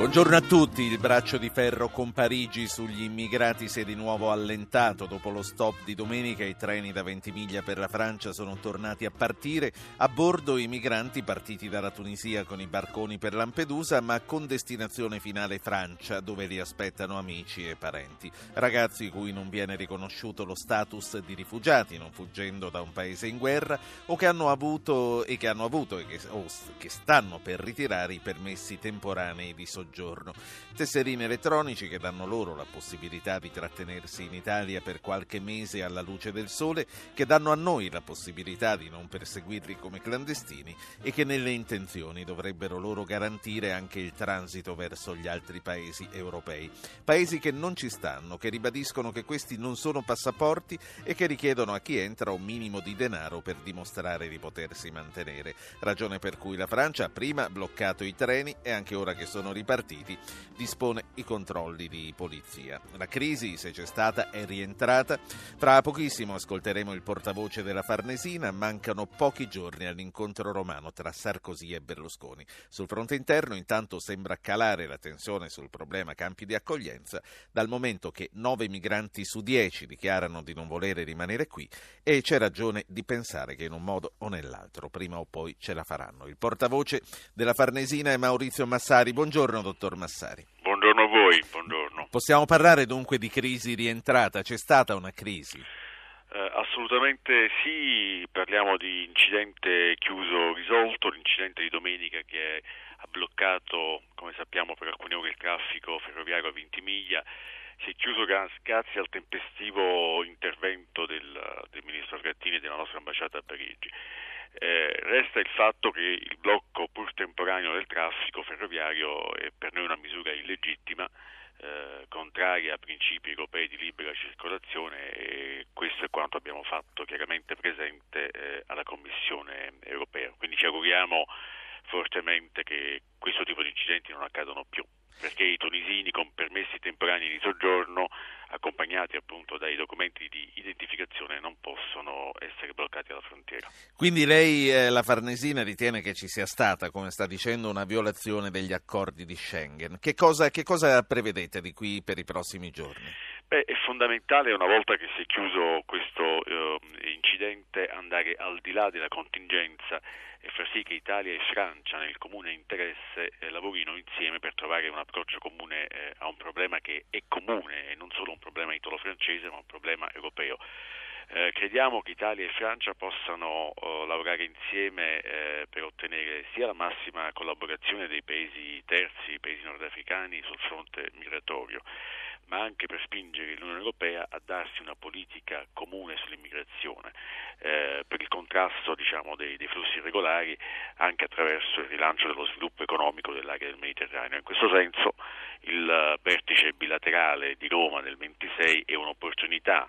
Buongiorno a tutti, il braccio di ferro con Parigi sugli immigrati si è di nuovo allentato. Dopo lo stop di domenica i treni da Ventimiglia per la Francia sono tornati a partire. A bordo i migranti partiti dalla Tunisia con i barconi per Lampedusa ma con destinazione finale Francia dove li aspettano amici e parenti. Ragazzi cui non viene riconosciuto lo status di rifugiati non fuggendo da un paese in guerra o che hanno avuto e che hanno avuto e che, o che stanno per ritirare i permessi temporanei di soggiorno soggiorno. Tesserini elettronici che danno loro la possibilità di trattenersi in Italia per qualche mese alla luce del sole, che danno a noi la possibilità di non perseguirli come clandestini e che nelle intenzioni dovrebbero loro garantire anche il transito verso gli altri paesi europei. Paesi che non ci stanno, che ribadiscono che questi non sono passaporti e che richiedono a chi entra un minimo di denaro per dimostrare di potersi mantenere. Ragione per cui la Francia ha prima bloccato i treni e anche ora che sono ripartiti partiti, dispone i controlli di polizia. La crisi, se c'è stata, è rientrata. Fra pochissimo ascolteremo il portavoce della Farnesina. Mancano pochi giorni all'incontro romano tra Sarkozy e Berlusconi. Sul fronte interno, intanto, sembra calare la tensione sul problema campi di accoglienza, dal momento che 9 migranti su 10 dichiarano di non volere rimanere qui e c'è ragione di pensare che in un modo o nell'altro, prima o poi, ce la faranno. Il portavoce della Farnesina è Maurizio Massari. Buongiorno, dottor Massari. Buongiorno a voi, buongiorno. Possiamo parlare dunque di crisi rientrata? C'è stata una crisi? Eh, assolutamente sì, parliamo di incidente chiuso risolto, l'incidente di domenica che ha bloccato, come sappiamo, per alcune ore il traffico ferroviario a Ventimiglia si è chiuso grazie al tempestivo intervento del, del ministro Argattini e della nostra ambasciata a Parigi. Eh, resta il fatto che il blocco pur temporaneo del traffico ferroviario è per noi una misura illegittima, eh, contraria a principi europei di libera circolazione e questo è quanto abbiamo fatto chiaramente presente eh, alla Commissione europea. Quindi ci auguriamo fortemente che questo tipo di incidenti non accadano più perché i tunisini con permessi temporanei di soggiorno accompagnati appunto dai documenti di identificazione non possono essere bloccati alla frontiera. Quindi lei, eh, la Farnesina, ritiene che ci sia stata, come sta dicendo, una violazione degli accordi di Schengen. Che cosa, che cosa prevedete di qui per i prossimi giorni? Beh, è fondamentale una volta che si è chiuso questo eh, incidente andare al di là della contingenza e far sì che Italia e Francia nel comune interesse eh, lavorino insieme per trovare un approccio comune eh, a un problema che è comune e non solo un problema italo-francese ma un problema europeo. Eh, crediamo che Italia e Francia possano uh, lavorare insieme eh, per ottenere sia la massima collaborazione dei paesi terzi, i paesi nordafricani sul fronte migratorio, ma anche per spingere l'Unione Europea a darsi una politica comune sull'immigrazione eh, per il contrasto diciamo, dei, dei, flussi irregolari anche attraverso il rilancio dello sviluppo economico dell'area del Mediterraneo. In questo senso il vertice bilaterale di Roma del 26 è un'opportunità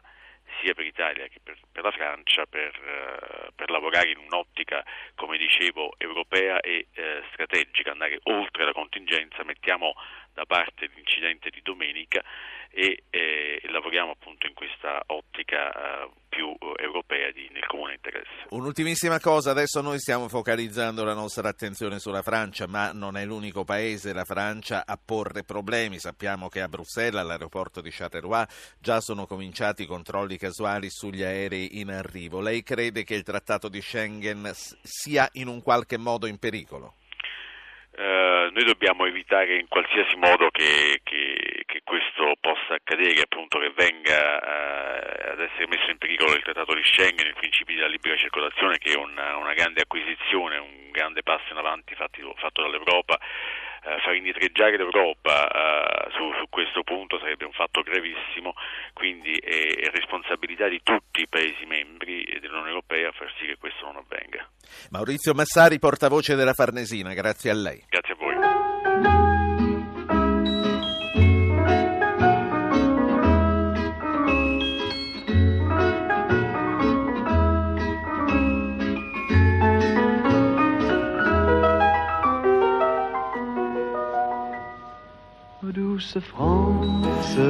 sia per l'Italia che per, per la Francia per, uh, per, lavorare in un'ottica, come dicevo, europea e uh, strategica, andare oltre la contingenza, mettiamo da parte l'incidente di domenica e eh, lavoriamo appunto in questa ottica uh, più europea di, nel comune interesse. Un'ultimissima cosa, adesso noi stiamo focalizzando la nostra attenzione sulla Francia, ma non è l'unico paese, la Francia, a porre problemi. Sappiamo che a Bruxelles, all'aeroporto di Charleroi, già sono cominciati i controlli casuali sugli aerei in arrivo. Lei crede che il trattato di Schengen sia in un qualche modo in pericolo? Uh, noi dobbiamo evitare in qualsiasi modo che, che, che questo possa accadere, appunto che venga uh, ad essere messo in pericolo il trattato di Schengen, il principio della libera circolazione che è una, una grande acquisizione, un grande passo in avanti fatti, fatto dall'Europa. Far indietreggiare l'Europa su, su, questo punto sarebbe un fatto gravissimo, quindi è, è responsabilità di tutti i Paesi membri dell'Unione Europea far sì che questo non avvenga. Maurizio Massari, portavoce della Farnesina, grazie a lei. Grazie a voi.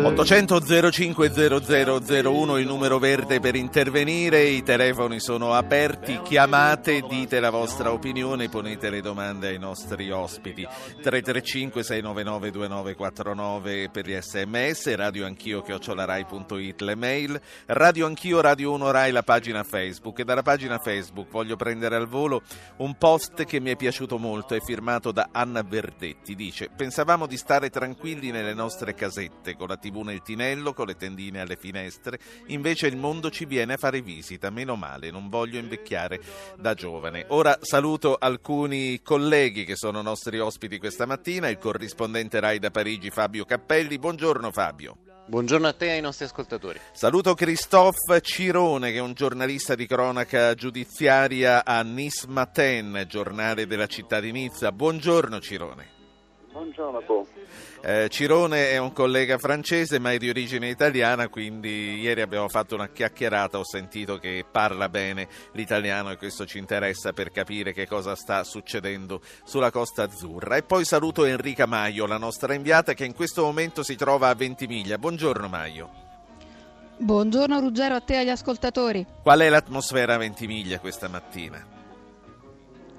800 05 0001 il numero verde per intervenire, i telefoni sono aperti, chiamate, dite la vostra opinione, ponete le domande ai nostri ospiti. 335 699 2949 per gli sms, radio anch'io chiocciolarai.it le mail, radio anch'io radio 1 Rai la pagina Facebook. E dalla pagina Facebook voglio prendere al volo un post che mi è piaciuto molto, è firmato da Anna Verdetti, dice pensavamo di stare tranquilli nelle nostre casette con la tv nel tinello, con le tendine alle finestre, invece il mondo ci viene a fare visita, meno male, non voglio invecchiare da giovane. Ora saluto alcuni colleghi che sono nostri ospiti questa mattina, il corrispondente Rai da Parigi Fabio Cappelli, buongiorno Fabio. Buongiorno a te e ai nostri ascoltatori. Saluto Christophe Cirone, che è un giornalista di cronaca giudiziaria a Nice Matin, giornale della città di Nizza. Buongiorno Cirone. Buongiorno a voi. Eh, Cirone è un collega francese ma è di origine italiana, quindi ieri abbiamo fatto una chiacchierata, ho sentito che parla bene l'italiano e questo ci interessa per capire che cosa sta succedendo sulla Costa Azzurra. E poi saluto Enrica Maio, la nostra inviata che in questo momento si trova a Ventimiglia. Buongiorno Maio. Buongiorno Ruggero a te e agli ascoltatori. Qual è l'atmosfera a Ventimiglia questa mattina?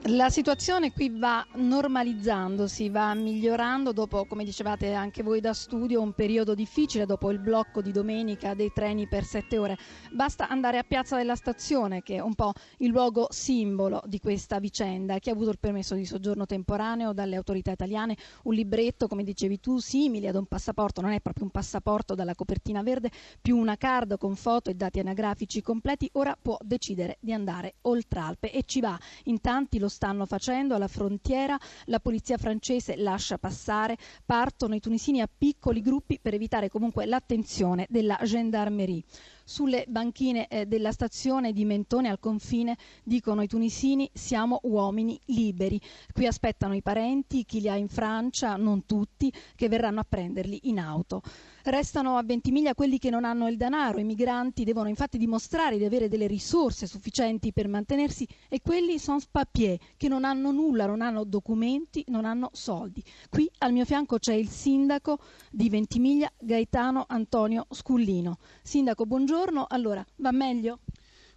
La situazione qui va normalizzandosi, va migliorando dopo, come dicevate anche voi da studio, un periodo difficile dopo il blocco di domenica dei treni per sette ore. Basta andare a Piazza della Stazione, che è un po' il luogo simbolo di questa vicenda. Chi ha avuto il permesso di soggiorno temporaneo dalle autorità italiane, un libretto, come dicevi tu, simile ad un passaporto, non è proprio un passaporto dalla copertina verde, più una card con foto e dati anagrafici completi, ora può decidere di andare oltre Alpe e ci va. In tanti lo stanno facendo alla frontiera, la polizia francese lascia passare, partono i tunisini a piccoli gruppi per evitare comunque l'attenzione della gendarmerie. Sulle banchine eh, della stazione di Mentone al confine dicono i tunisini siamo uomini liberi. Qui aspettano i parenti, chi li ha in Francia, non tutti, che verranno a prenderli in auto. Restano a Ventimiglia quelli che non hanno il denaro, i migranti devono infatti dimostrare di avere delle risorse sufficienti per mantenersi e quelli sans papier, che non hanno nulla, non hanno documenti, non hanno soldi. Qui al mio fianco c'è il sindaco di Ventimiglia, Gaetano Antonio Scullino. Sindaco, buongiorno. Allora, va meglio?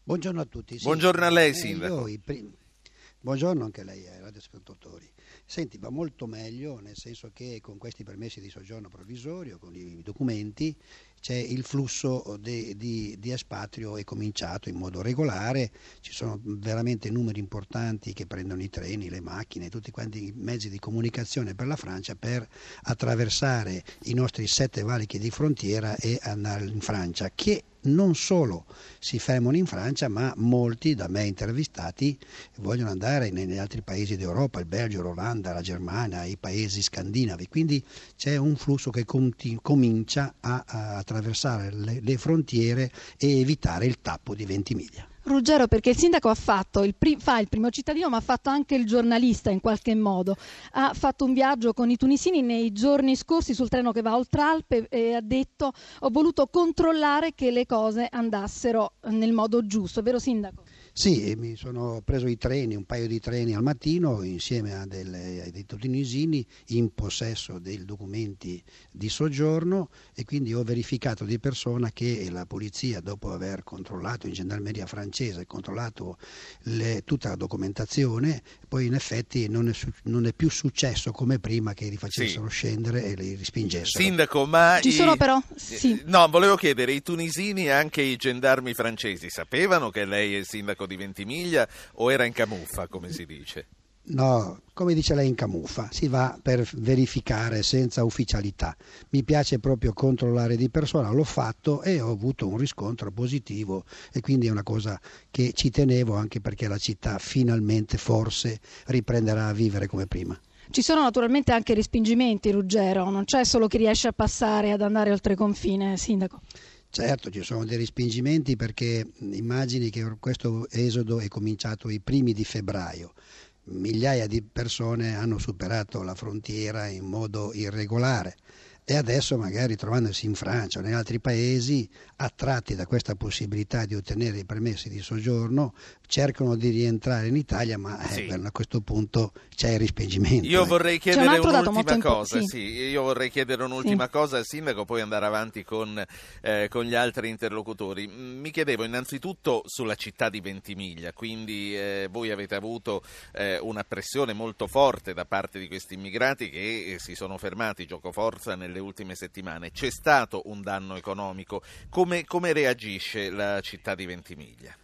Buongiorno a tutti. Sì. Buongiorno a lei, sindaco. Eh, prim- buongiorno anche a lei, ai radioascoltatori. Senti, va molto meglio, nel senso che con questi permessi di soggiorno provvisorio, con i documenti, c'è il flusso di, di, di, espatrio è cominciato in modo regolare, ci sono veramente numeri importanti che prendono i treni, le macchine, tutti quanti i mezzi di comunicazione per la Francia per attraversare i nostri sette valichi di frontiera e andare in Francia, che non solo si fermano in Francia, ma molti da me intervistati vogliono andare negli altri paesi d'Europa, il Belgio, l'Olanda, la Germania, i paesi scandinavi. Quindi c'è un flusso che continu- comincia a, a attraversare le, le frontiere e evitare il tappo di Ventimiglia. Ruggero, perché il sindaco il pri- fa il primo cittadino, ma ha fatto anche il giornalista in qualche modo. Ha fatto un viaggio con i tunisini nei giorni scorsi sul treno che va oltre Alpe e ha detto ho voluto controllare che le cose andassero nel modo giusto, vero sindaco? Sì, mi sono preso i treni, un paio di treni al mattino insieme a, delle, a dei tunisini in possesso dei documenti di soggiorno e quindi ho verificato di persona che la polizia dopo aver controllato in gendarmeria francese, controllato le, tutta la documentazione, poi in effetti non è, non è, più successo come prima che li facessero sì. scendere e li respingessero. Sindaco, ma... Ci i... sono però... Sì. No, volevo chiedere, i tunisini e anche i gendarmi francesi sapevano che lei è il sindaco di Ventimiglia o era in camuffa, come si dice? No, come dice lei in camuffa, si va per verificare senza ufficialità. Mi piace proprio controllare di persona, l'ho fatto e ho avuto un riscontro positivo e quindi è una cosa che ci tenevo anche perché la città finalmente forse riprenderà a vivere come prima. Ci sono naturalmente anche respingimenti, Ruggero, non c'è solo chi riesce a passare ad andare oltre confine, Sindaco. Certo, ci sono dei respingimenti perché immagini che questo esodo è cominciato i primi di febbraio. Migliaia di persone hanno superato la frontiera in modo irregolare e adesso magari trovandosi in Francia o in altri paesi attratti da questa possibilità di ottenere i permessi di soggiorno cercano di rientrare in Italia ma eh, sì. a questo punto c'è il respingimento. Io vorrei chiedere un un'ultima cosa, sì. Sì, io vorrei chiedere un'ultima cosa al sindaco poi andare avanti con, eh, con, gli altri interlocutori. Mi chiedevo innanzitutto sulla città di Ventimiglia, quindi eh, voi avete avuto eh, una pressione molto forte da parte di questi immigrati che eh, si sono fermati gioco forza nel nelle ultime settimane. C'è stato un danno economico. Come, come reagisce la città di Ventimiglia?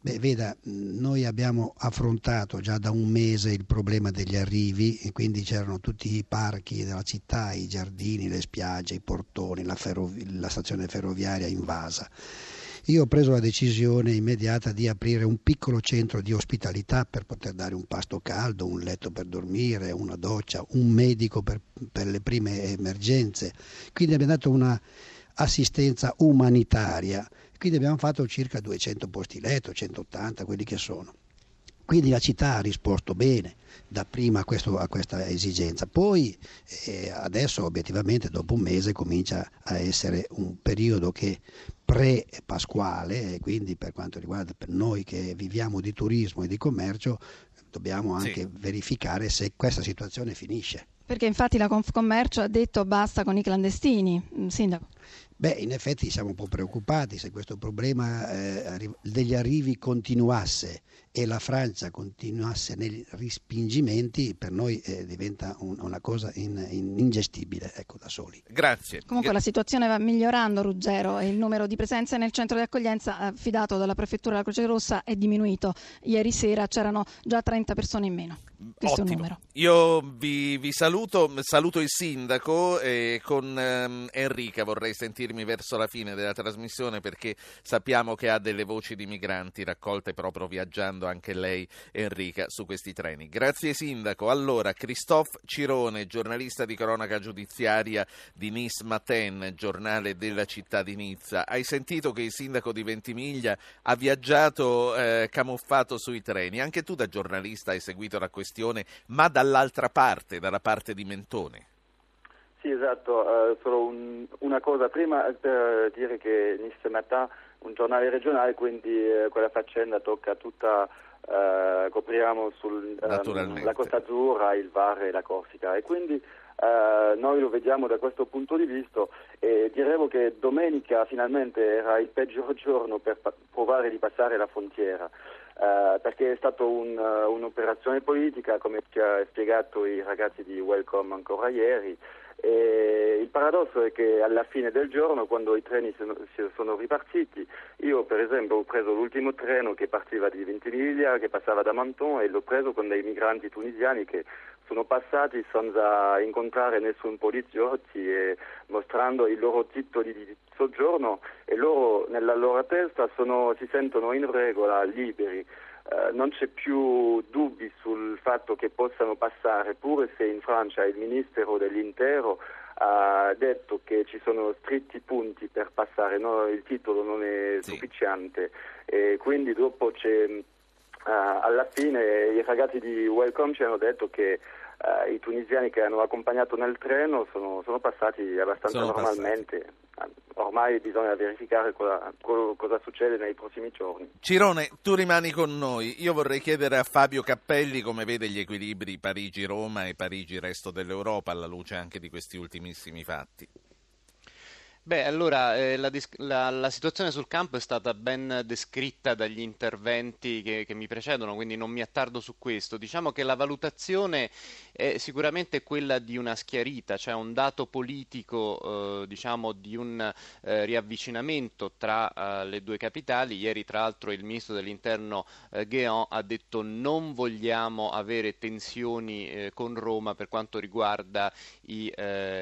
Beh, veda, noi abbiamo affrontato già da un mese il problema degli arrivi e quindi c'erano tutti i parchi della città, i giardini, le spiagge, i portoni, la, ferrovi- la stazione ferroviaria invasa. Io ho preso la decisione immediata di aprire un piccolo centro di ospitalità per poter dare un pasto caldo, un letto per dormire, una doccia, un medico per, per le prime emergenze. Quindi abbiamo dato una assistenza umanitaria. Quindi abbiamo fatto circa 200 posti letto, 180 quelli che sono. Quindi la città ha risposto bene dapprima a, questo, a questa esigenza. Poi eh, adesso obiettivamente dopo un mese comincia a essere un periodo che pre-pasquale e quindi per quanto riguarda per noi che viviamo di turismo e di commercio dobbiamo anche sì. verificare se questa situazione finisce. Perché infatti la Confcommercio ha detto basta con i clandestini, mm, Sindaco. Beh, in effetti siamo un po' preoccupati se questo problema eh, degli arrivi continuasse e la Francia continuasse nei respingimenti, per noi eh, diventa un, una cosa in, in ingestibile ecco, da soli. Grazie. Comunque la situazione va migliorando, Ruggero, e il numero di presenze nel centro di accoglienza affidato dalla Prefettura della Croce Rossa è diminuito. Ieri sera c'erano già 30 persone in meno. Questo Ottimo. è il numero. Io vi, vi saluto, saluto il sindaco e con ehm, Enrica vorrei sentirmi verso la fine della trasmissione perché sappiamo che ha delle voci di migranti raccolte proprio viaggiando anche lei Enrica su questi treni. Grazie sindaco. Allora, Christophe Cirone, giornalista di cronaca giudiziaria di Nice Matin, giornale della città di Nizza. Hai sentito che il sindaco di Ventimiglia ha viaggiato eh, camuffato sui treni. Anche tu da giornalista hai seguito la questione ma dall'altra parte, dalla parte di Mentone. Sì, esatto, uh, solo un, una cosa prima per dire che Nice Matin un giornale regionale, quindi uh, quella faccenda tocca tutta, uh, copriamo sulla um, Costa Azzurra, il Var e la Corsica e quindi noi lo vediamo da questo punto di vista e diremo che domenica finalmente era il peggior giorno per pa- provare di passare la frontiera eh, perché è stata un, uh, un'operazione politica, come ci ha spiegato i ragazzi di Welcome ancora ieri. E il paradosso è che alla fine del giorno, quando i treni sono, ripartiti, io per esempio ho preso l'ultimo treno che partiva di Ventimiglia, che passava da Menton e l'ho preso con dei migranti tunisiani che sono passati senza incontrare nessun poliziotti e mostrando i loro titoli di soggiorno e loro nella loro testa sono, si sentono in regola, liberi. Uh, non c'è più dubbi sul fatto che possano passare, pure se in Francia il Ministero dell'Intero ha detto che ci sono stretti punti per passare, no, il titolo non è sì. sufficiente e quindi dopo c'è, uh, alla fine i ragazzi di Welcome ci hanno detto che uh, i tunisiani che hanno accompagnato nel treno sono, sono passati abbastanza sono normalmente. Passati. Ormai bisogna verificare cosa, cosa, succede nei prossimi giorni. Cirone, tu rimani con noi. Io vorrei chiedere a Fabio Cappelli come vede gli equilibri Parigi-Roma e Parigi-resto dell'Europa alla luce anche di questi ultimissimi fatti. Beh, allora eh, la, la, la, situazione sul campo è stata ben descritta dagli interventi che, che, mi precedono, quindi non mi attardo su questo. Diciamo che la valutazione è sicuramente quella di una schiarita, cioè un dato politico, eh, diciamo, di un eh, riavvicinamento tra eh, le due capitali. Ieri, tra l'altro, il ministro dell'Interno eh, Guéant ha detto non vogliamo avere tensioni eh, con Roma per quanto riguarda i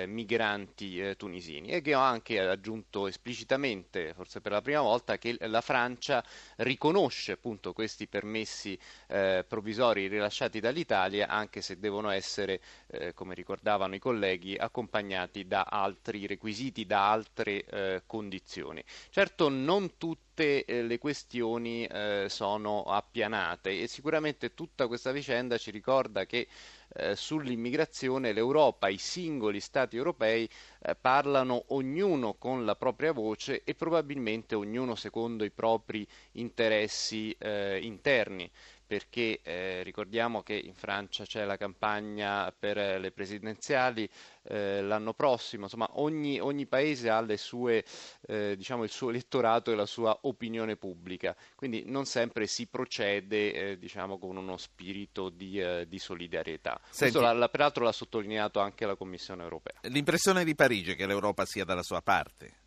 migranti tunisini. E Guéant anche che ha aggiunto esplicitamente, forse per la prima volta, che la Francia riconosce appunto questi permessi eh, provvisori rilasciati dall'Italia, anche se devono essere, eh, come ricordavano i colleghi, accompagnati da altri requisiti, da altre eh, condizioni. Certo non tutti tutte eh, le questioni eh, sono appianate e sicuramente tutta questa vicenda ci ricorda che eh, sull'immigrazione l'Europa, i singoli Stati europei eh, parlano ognuno con la propria voce e probabilmente ognuno secondo i propri interessi eh, interni perché eh, ricordiamo che in Francia c'è la campagna per le presidenziali eh, l'anno prossimo, insomma ogni, ogni paese ha sue, eh, diciamo, il suo elettorato e la sua opinione pubblica, quindi non sempre si procede eh, diciamo, con uno spirito di, eh, di solidarietà. Senti, Questo l'ha, peraltro l'ha sottolineato anche la Commissione europea. L'impressione di Parigi è che l'Europa sia dalla sua parte.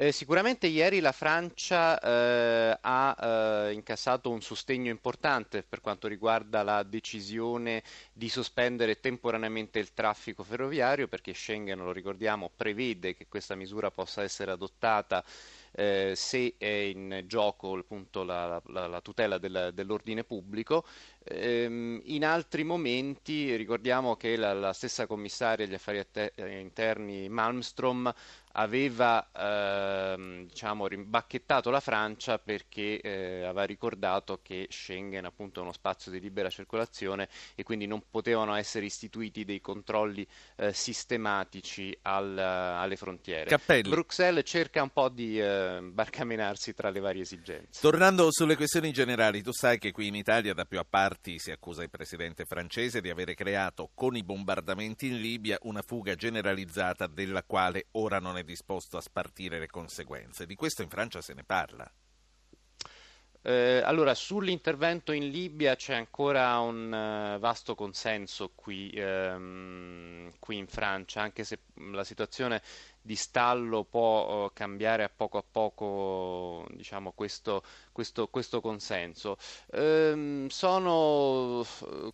Eh, sicuramente ieri la Francia eh, ha eh, incassato un sostegno importante per quanto riguarda la decisione di sospendere temporaneamente il traffico ferroviario perché Schengen, lo ricordiamo, prevede che questa misura possa essere adottata eh, se è in gioco appunto, la, la, la, tutela del, dell'ordine pubblico. Ehm, in altri momenti ricordiamo che la, la stessa commissaria agli affari interni Malmström aveva ehm, diciamo, rimbacchettato la Francia perché eh, aveva ricordato che Schengen appunto, è uno spazio di libera circolazione e quindi non potevano essere istituiti dei controlli eh, sistematici al, alle frontiere. Cappelli. Bruxelles cerca un po' di eh, barcamenarsi tra le varie esigenze. Tornando sulle questioni generali, tu sai che qui in Italia da più a parti si accusa il presidente francese di avere creato con i bombardamenti in Libia una fuga generalizzata della quale ora non è disposto a spartire le conseguenze. Di questo in Francia se ne parla. Eh, allora, sull'intervento in Libia c'è ancora un uh, vasto consenso qui, ehm, qui, in Francia, anche se la situazione di stallo può uh, cambiare a poco a poco diciamo, questo, questo, questo, consenso. Ehm, sono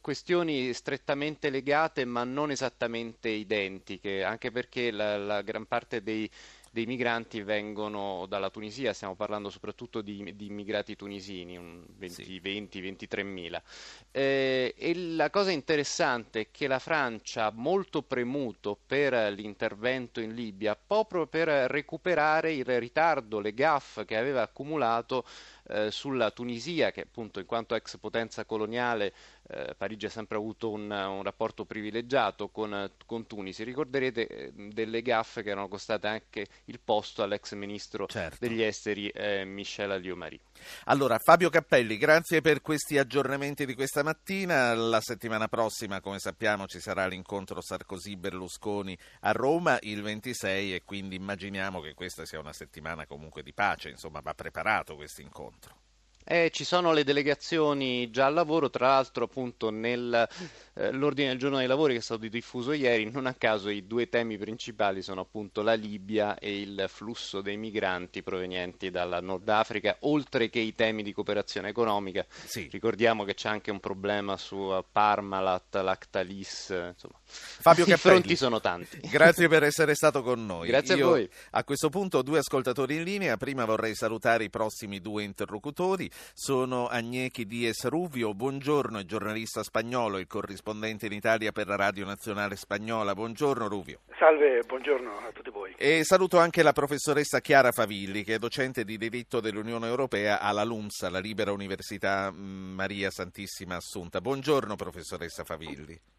questioni strettamente legate ma non esattamente identiche, anche perché la, la gran parte dei dei migranti vengono dalla Tunisia, stiamo parlando soprattutto di, di immigrati tunisini, 20, sì. 20 23 mila. Eh, e la cosa interessante è che la Francia ha molto premuto per l'intervento in Libia proprio per recuperare il ritardo, le gaffe che aveva accumulato eh, sulla Tunisia, che appunto in quanto ex potenza coloniale eh, Parigi ha sempre avuto un, un rapporto privilegiato con, con, Tunisi. Ricorderete eh, delle gaffe che erano costate anche il posto all'ex ministro certo. degli esteri eh, Michel Alliot-Marie. Allora, Fabio Cappelli, grazie per questi aggiornamenti di questa mattina. La settimana prossima, come sappiamo, ci sarà l'incontro Sarkozy-Berlusconi a Roma il 26 e quindi immaginiamo che questa sia una settimana comunque di pace, insomma va preparato questo incontro. Eh, ci sono le delegazioni già al lavoro, tra l'altro appunto nell'ordine eh, del giorno dei lavori che è stato diffuso ieri, non a caso i due temi principali sono appunto la Libia e il flusso dei migranti provenienti dalla Nord Africa, oltre che i temi di cooperazione economica. Sì. Ricordiamo che c'è anche un problema su Parmalat, Lactalis, insomma. Fabio I fronti sono tanti. Grazie per essere stato con noi. Grazie Io, a voi. A questo punto due ascoltatori in linea, prima vorrei salutare i prossimi due interlocutori sono Agnechi Dies Ruvio, buongiorno, è giornalista spagnolo, il corrispondente in Italia per la Radio Nazionale Spagnola. Buongiorno Ruvio. Salve, buongiorno a tutti voi. E saluto anche la professoressa Chiara Favilli, che è docente di diritto dell'Unione Europea alla LUMSA, la Libera Università mm, Maria Santissima Assunta. Buongiorno professoressa Favilli.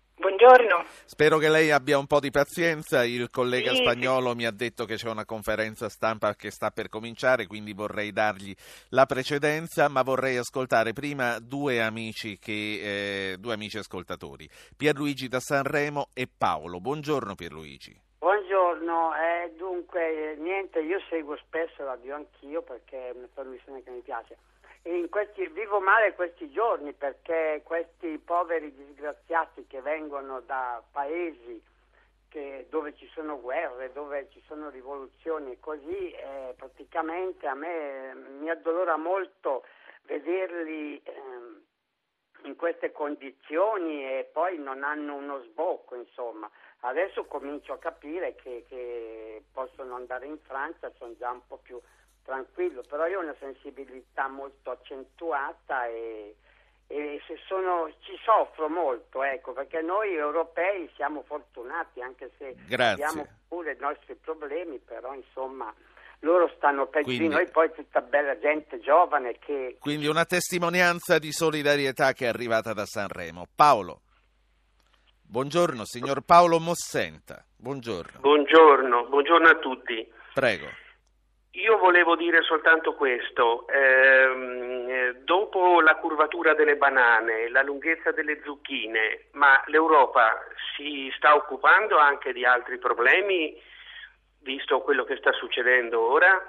Buongiorno. Spero che lei abbia un po' di pazienza. Il collega sì, spagnolo sì. mi ha detto che c'è una conferenza stampa che sta per cominciare, quindi vorrei dargli la precedenza, ma vorrei ascoltare prima due amici, che, eh, due amici ascoltatori, Pierluigi da Sanremo e Paolo. Buongiorno Pierluigi. Buongiorno, eh, dunque niente, io seguo spesso la radio anch'io perché è una trasmissione che mi piace questi, vivo male questi giorni perché questi poveri disgraziati che vengono da paesi che, dove ci sono guerre, dove ci sono rivoluzioni e così, eh, praticamente a me mi addolora molto vederli eh, in queste condizioni e poi non hanno uno sbocco, insomma. Adesso comincio a capire che, che possono andare in Francia, sono già un po' più tranquillo, però io ho una sensibilità molto accentuata e, e sono, ci soffro molto, ecco, perché noi europei siamo fortunati, anche se Grazie. abbiamo pure i nostri problemi, però insomma loro stanno peggio Quindi- di noi, poi tutta bella gente giovane che... Quindi una testimonianza di solidarietà che è arrivata da Sanremo. Paolo. Buongiorno, signor Paolo Mossenta. Buongiorno. Buongiorno, buongiorno a tutti. Prego. Io volevo dire soltanto questo, ehm, eh, dopo la curvatura delle banane, la lunghezza delle zucchine, ma l'Europa si sta occupando anche di altri problemi, visto quello che sta succedendo ora?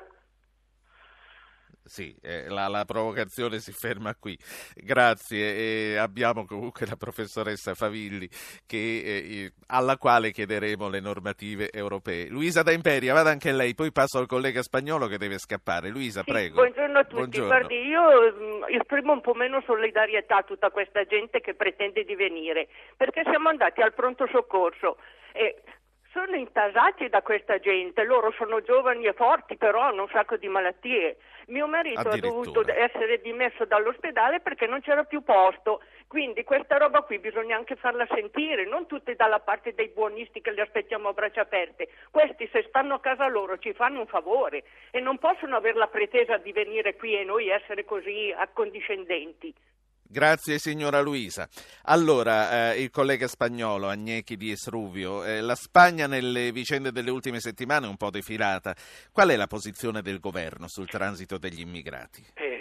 Sì, eh, la, la provocazione si ferma qui. Grazie. E abbiamo comunque la professoressa Favilli che, eh, alla quale chiederemo le normative europee. Luisa da Imperia, vada anche lei, poi passo al collega spagnolo che deve scappare. Luisa, Sì, prego. Buongiorno a tutti. Buongiorno. Guardi, io mm, esprimo un po' meno solidarietà a tutta questa gente che pretende di venire, perché siamo andati al pronto soccorso e sono intasati da questa gente, loro sono giovani e forti, però hanno un sacco di malattie. Mio marito ha dovuto essere dimesso dall'ospedale perché non c'era più posto. Quindi questa roba qui bisogna anche farla sentire, non tutti dalla parte dei buonisti che li aspettiamo a braccia aperte. Questi se stanno a casa loro ci fanno un favore e non possono avere la pretesa di venire qui e noi essere così accondiscendenti. Grazie signora Luisa. Allora, eh, il collega spagnolo Agnechi di Esruvio, eh, la Spagna nelle vicende delle ultime settimane è un po' defilata. Qual è la posizione del governo sul transito degli immigrati? Eh,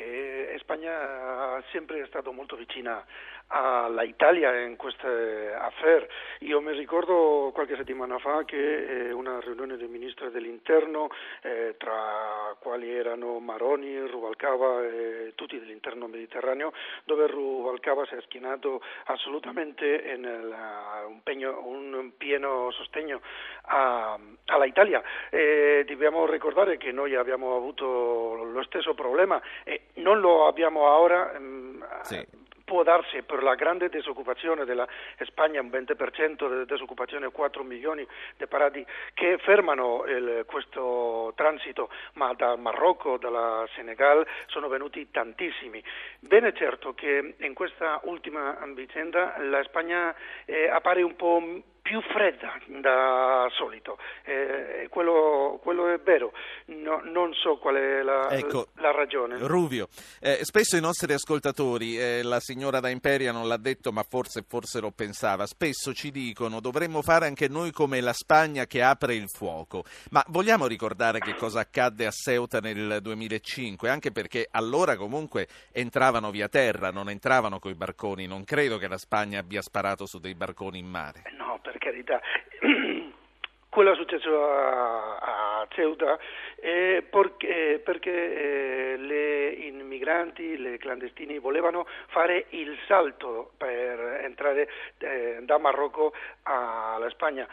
Spagna è sempre stato molto vicina all'Italia in queste affair. Io mi ricordo qualche settimana fa che eh, una riunione dei ministri dell'interno, eh, tra quali erano Maroni, Rubalcaba e tutti dell'interno mediterraneo, dove Rubalcaba si è schinato assolutamente in un pieno sostegno a, alla Italia. Eh, dobbiamo ricordare che noi abbiamo avuto lo problema e non lo abbiamo ora. mh, Sì. Può darsi per la grande disoccupazione della Spagna, un 20% di disoccupazione, 4 milioni di parati che fermano il- questo transito, ma dal Marocco, dalla Senegal sono venuti tantissimi. Bene certo che in questa ultima vicenda la Spagna eh, appare un po' più fredda da solito, Eh, quello, quello è vero, No- non so qual è la, Ecco, la ragione. Ruvio, eh, spesso i nostri ascoltatori, eh, la signora da Imperia non l'ha detto ma forse, forse lo pensava, spesso ci dicono dovremmo fare anche noi come la Spagna che apre il fuoco, ma vogliamo ricordare che cosa accadde a Ceuta nel 2005, anche perché allora comunque entravano via terra, non entravano coi barconi, non credo che la Spagna abbia sparato su dei barconi in mare. No, per carità. Quello è successo a, a Ceuta eh, perché, perché eh, le immigranti, le clandestini volevano fare il salto per entrare eh, da Marocco alla Spagna.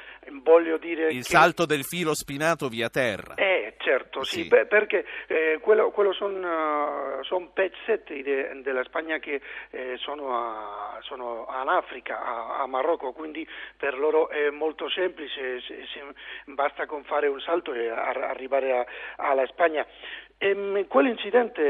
Voglio dire Il che... salto del filo spinato via terra. Eh, certo, sì, Sì. per- perché eh, quello, quello sono pezzetti de- della Spagna che eh, sono, a, sono in Africa, a, a Marocco, quindi per loro è molto semplice, se- se- basta con fare un salto e ar- arrivare a- alla Spagna. Ehm, quell'incidente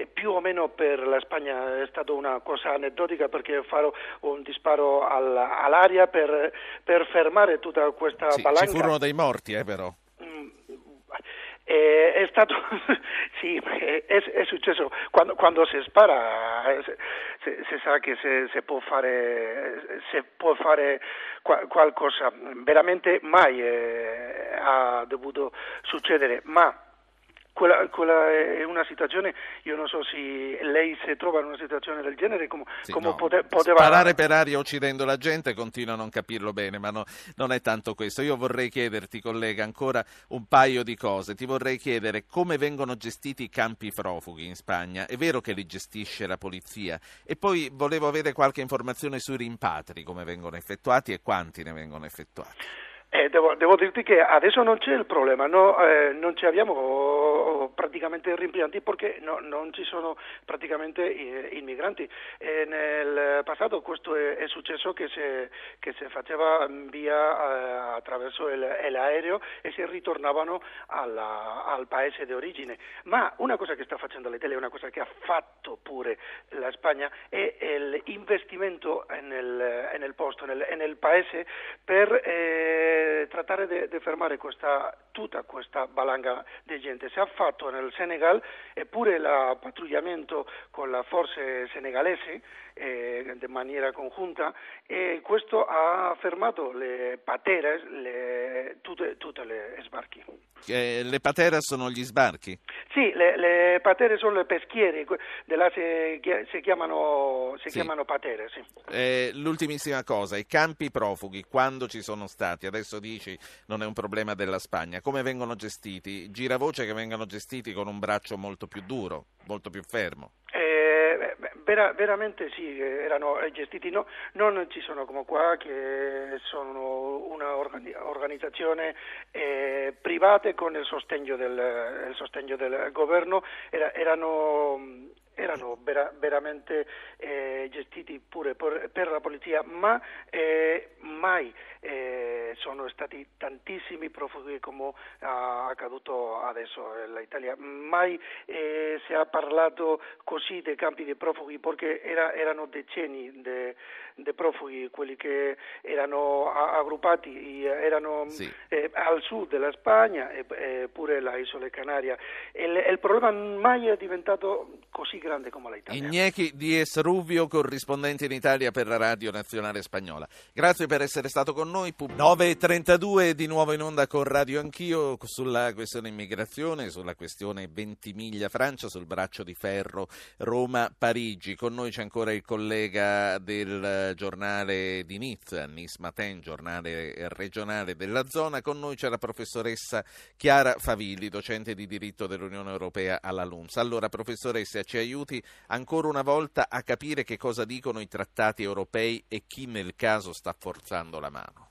eh, più o meno per la Spagna è stata una cosa aneddotica perché farò un disparo al- all'aria per, per fermare tutta questa Sì, valanga. ci furono dei morti, eh, però. Eh, è stato sì, è, è successo. Quando, quando si spara eh, si sa che se, se può fare se può fare qua- qualcosa. Veramente mai eh, ha dovuto succedere ma quella, quella è una situazione, io non so se lei si trova in una situazione del genere, come, Sì, come no, pote- poteva... Sparare per aria uccidendo la gente continuo a non capirlo bene, ma no- non è tanto questo. Io vorrei chiederti, collega, ancora un paio di cose. Ti vorrei chiedere come vengono gestiti i campi profughi in Spagna. È vero che li gestisce la polizia? E poi volevo avere qualche informazione sui rimpatri, come vengono effettuati e quanti ne vengono effettuati. Eh, devo, devo dirti che adesso non c'è il problema, no, eh, non ci abbiamo oh, praticamente rimpianti perché no- non ci sono praticamente eh, immigranti. E nel passato questo è, è successo che si, faceva via eh, attraverso l'aereo e si ritornavano alla- al paese di origine. Ma una cosa che sta facendo l'Italia, una cosa che ha fatto pure la Spagna è l'investimento nel, nel posto, nel, nel paese per eh, trattare di fermare questa tutta questa valanga di gente. Si è fatto nel Senegal eppure il pattugliamento con le forze senegalesi eh, in maniera congiunta e questo ha fermato le pateras, le, tutte, tutte le sbarchi. Eh, le pateras sono gli sbarchi? Sì, le, le patere sono le peschiere, della, si, si, chiamano, si sì. chiamano patere. Sì. Eh, l'ultimissima cosa, i campi profughi, quando ci sono stati, adesso dici non è un problema della Spagna, come vengono gestiti? Gira voce che vengano gestiti con un braccio molto più duro, molto più fermo. Eh, vera, veramente sì, erano gestiti, no, non ci sono come qua che sono un'organizzazione eh, privata con il sostegno del, il sostegno del governo, era, erano erano vera, veramente eh, gestiti pure per, per, la polizia, ma eh, mai eh, sono stati tantissimi profughi come è accaduto adesso in mai eh, si è parlato così dei campi di profughi perché era, erano decenni di profughi, quelli che erano aggruppati, erano sì. Eh, al sud della Spagna e pure le isole Canarie. Il, il problema mai è diventato così grande come l'Italia. Iñaki Dies Ruvio, corrispondente in Italia per la Radio Nazionale Spagnola. Grazie per essere stato con noi. 9.32 di nuovo in onda con Radio Anch'io sulla questione immigrazione, sulla questione Ventimiglia-Francia, sul braccio di ferro Roma-Parigi. Con noi c'è ancora il collega del giornale di Nizza, Nice Matin, giornale regionale della zona. Con noi c'è la professoressa Chiara Favilli, docente di diritto dell'Unione Europea alla LUMS. Allora, professoressa, ci aiuti ancora una volta a capire che cosa dicono i trattati europei e chi nel caso sta forzando la mano.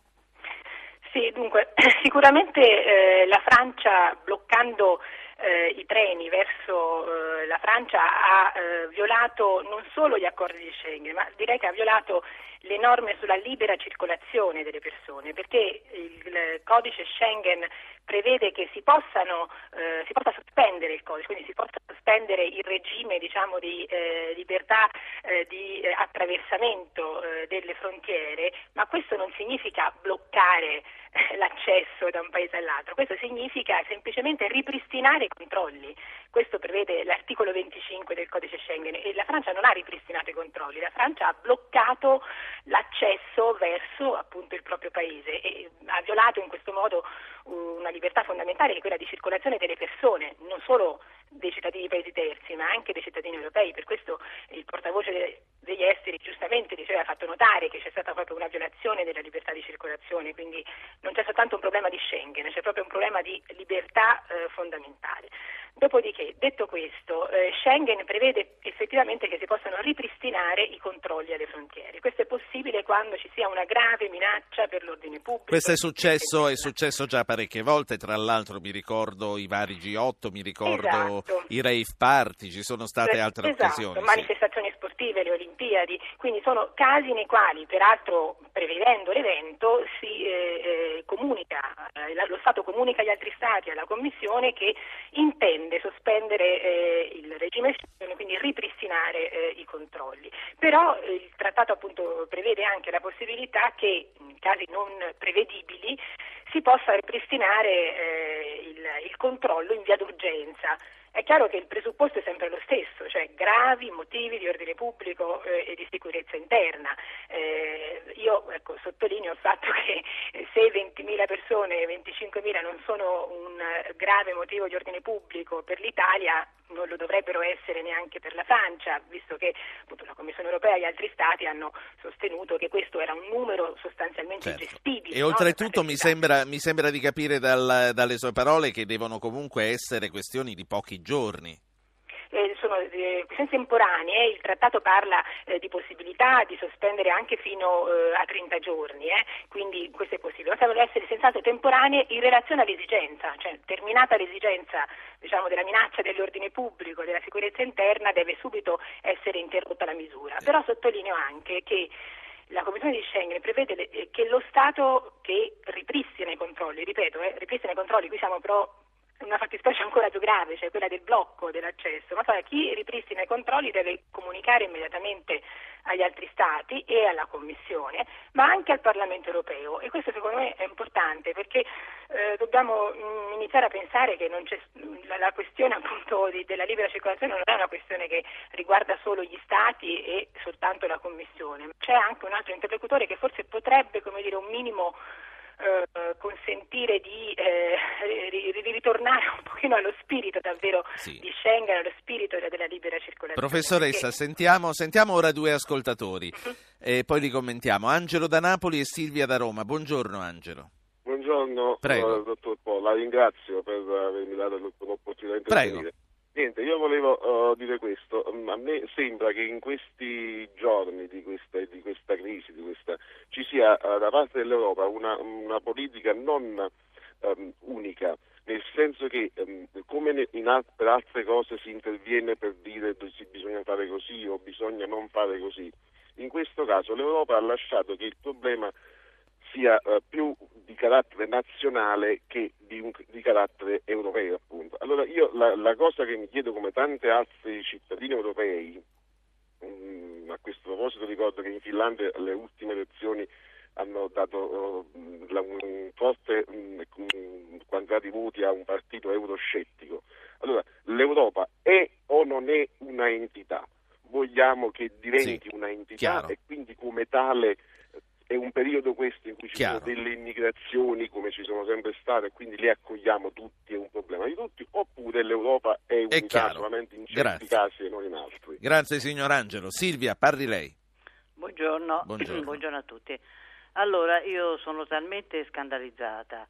Sì, dunque, sicuramente eh, la Francia bloccando eh, i treni verso eh, la Francia ha eh, violato non solo gli accordi di Schengen, ma direi che ha violato le norme sulla libera circolazione delle persone, perché il codice Schengen prevede che si, possano, eh, si possa sospendere il codice, quindi si possa sospendere il regime diciamo, di eh, libertà eh, di eh, attraversamento eh, delle frontiere, ma questo non significa bloccare eh, l'accesso da un paese all'altro, questo significa semplicemente ripristinare controlli. Questo prevede l'articolo 25 del codice Schengen e la Francia non ha ripristinato i controlli, la Francia ha bloccato l'accesso verso appunto il proprio paese e ha violato in questo modo una libertà fondamentale che è quella di circolazione delle persone, non solo dei cittadini di paesi terzi, ma anche dei cittadini europei. Per questo il portavoce degli esteri giustamente diceva, ha fatto notare che c'è stata proprio una violazione della libertà di circolazione, quindi non c'è soltanto un problema di Schengen, c'è proprio un problema di libertà eh, fondamentale. Dopodiché, detto questo, eh, Schengen prevede effettivamente che si possano ripristinare i controlli alle frontiere. Questo è possibile quando ci sia una grave minaccia per l'ordine pubblico. Questo è successo, è successo già parecchie volte, tra l'altro mi ricordo i vari G8, mi ricordo esatto. i rave party, ci sono state altre esatto, occasioni. Manifestazioni sì. sportive, le Olimpiadi, quindi sono casi nei quali, peraltro prevedendo l'evento, si eh, eh, comunica, eh, lo Stato comunica agli altri Stati, alla Commissione che intende sospendere eh, il regime Schengen, quindi ripristinare eh, i controlli. Però eh, il trattato appunto prevede anche la possibilità che in casi non prevedibili si possa ripristinare il, il controllo in via d'urgenza. È chiaro che il presupposto è sempre lo stesso, cioè gravi motivi di ordine pubblico eh, e di sicurezza interna. Eh, io ecco, sottolineo il fatto che se 20.000 persone, 25.000 non sono un grave motivo di ordine pubblico per l'Italia, non lo dovrebbero essere neanche per la Francia, visto che appunto, la Commissione europea e gli altri Stati hanno sostenuto che questo era un numero sostanzialmente certo. gestibile. E no? oltretutto mi sembra, mi sembra, di capire dal, dalle sue parole che devono comunque essere questioni di pochi giorni. Eh, sono eh, questioni temporanee, il trattato parla eh, di possibilità di sospendere anche fino eh, a 30 giorni, eh, quindi questo è possibile, ma devono essere senz'altro temporanee in relazione all'esigenza, cioè terminata l'esigenza diciamo, della minaccia dell'ordine pubblico, della sicurezza interna, deve subito essere interrotta la misura. Però sottolineo anche che la Commissione di Schengen prevede eh, che lo Stato che ripristina i controlli, ripeto, eh, ripristina i controlli, qui siamo però una fattispecie ancora più grave, cioè quella del blocco dell'accesso, ma chi ripristina i controlli deve comunicare immediatamente agli altri Stati e alla Commissione, ma anche al Parlamento europeo. E questo secondo me è importante perché eh, dobbiamo mh, mm, iniziare a pensare che la, la, questione appunto di, della libera circolazione non è una questione che riguarda solo gli Stati e soltanto la Commissione, c'è anche un altro interlocutore che forse potrebbe come dire un minimo eh, consentire di, eh, di, ritornare un pochino allo spirito davvero sì. di Schengen, allo spirito della libera circolazione. Professoressa, perché... sentiamo, sentiamo, ora due ascoltatori uh-huh. e poi li commentiamo. Angelo da Napoli e Silvia da Roma. Buongiorno Angelo. Buongiorno, Prego. Uh, dottor Po, la ringrazio per avermi dato l'opportunità di intervenire. Niente, io volevo uh, dire questo, mm, a me sembra che in questi giorni di questa, di questa crisi di questa, ci sia da parte dell'Europa una, una politica non um, unica, nel senso che um, come in al- per altre cose si interviene per dire che bisogna fare così o bisogna non fare così, in questo caso l'Europa ha lasciato che il problema sia uh, più di carattere nazionale che di, un, di carattere europeo appunto. Allora io la, la, cosa che mi chiedo come tanti altri cittadini europei, mm, a questo proposito ricordo che in Finlandia le ultime elezioni hanno dato forte mh, mm, quantità di voti a un partito euroscettico. Allora l'Europa è o non è una entità? Vogliamo che diventi sì, una entità chiaro. e quindi come tale è un periodo questo in cui ci Chiaro. sono delle immigrazioni come ci sono sempre state, quindi le accogliamo tutti, è un problema di tutti, oppure l'Europa è unità solamente in certi Grazie. casi e non in altri. Grazie signor Angelo. Silvia, parli lei. Buongiorno. Buongiorno. Buongiorno a tutti. Allora, io sono talmente scandalizzata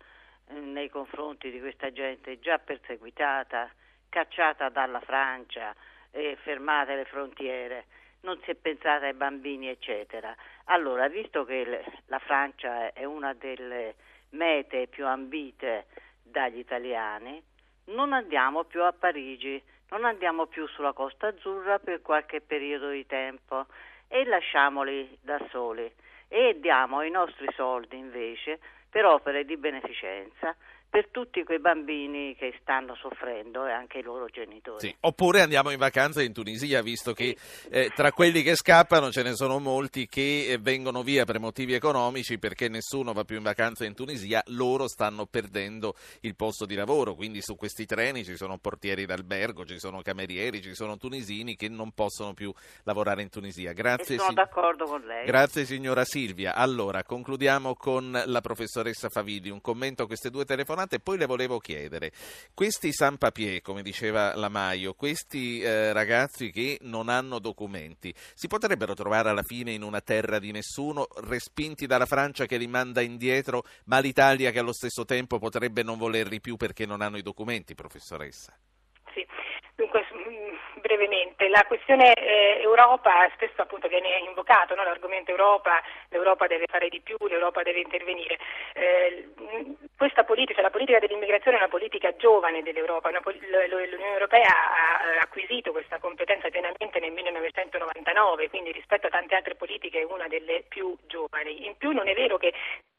eh, nei confronti di questa gente già perseguitata, cacciata dalla Francia e fermata alle frontiere non si è pensato ai bambini, eccetera. Allora, visto che la Francia è una delle mete più ambite dagli italiani, non andiamo più a Parigi, non andiamo più sulla Costa Azzurra per qualche periodo di tempo e lasciamoli da soli e diamo i nostri soldi invece per opere di beneficenza per tutti quei bambini che stanno soffrendo e anche i loro genitori. Sì. Oppure andiamo in vacanza in Tunisia, visto che eh, tra quelli che scappano ce ne sono molti che eh, vengono via per motivi economici perché nessuno va più in vacanza in Tunisia, loro stanno perdendo il posto di lavoro, quindi su questi treni ci sono portieri d'albergo, ci sono camerieri, ci sono tunisini che non possono più lavorare in Tunisia. Grazie, e sono si... d'accordo con lei. Grazie signora Silvia. Allora, concludiamo con la professoressa Favili, un commento a queste due telefonate e poi le volevo chiedere, questi San Papier, come diceva Lamaio, questi eh, ragazzi che non hanno documenti, si potrebbero trovare alla fine in una terra di nessuno, respinti dalla Francia che li manda indietro, ma l'Italia che allo stesso tempo potrebbe non volerli più perché non hanno i documenti, professoressa? Brevemente, la questione eh, Europa spesso appunto viene invocato, no? l'argomento Europa, l'Europa deve fare di più, l'Europa deve intervenire. Eh, questa politica, la politica dell'immigrazione è una politica giovane dell'Europa, una, l'Unione Europea ha acquisito questa competenza pienamente nel 1999, quindi rispetto a tante altre politiche è una delle più giovani. In più non è vero che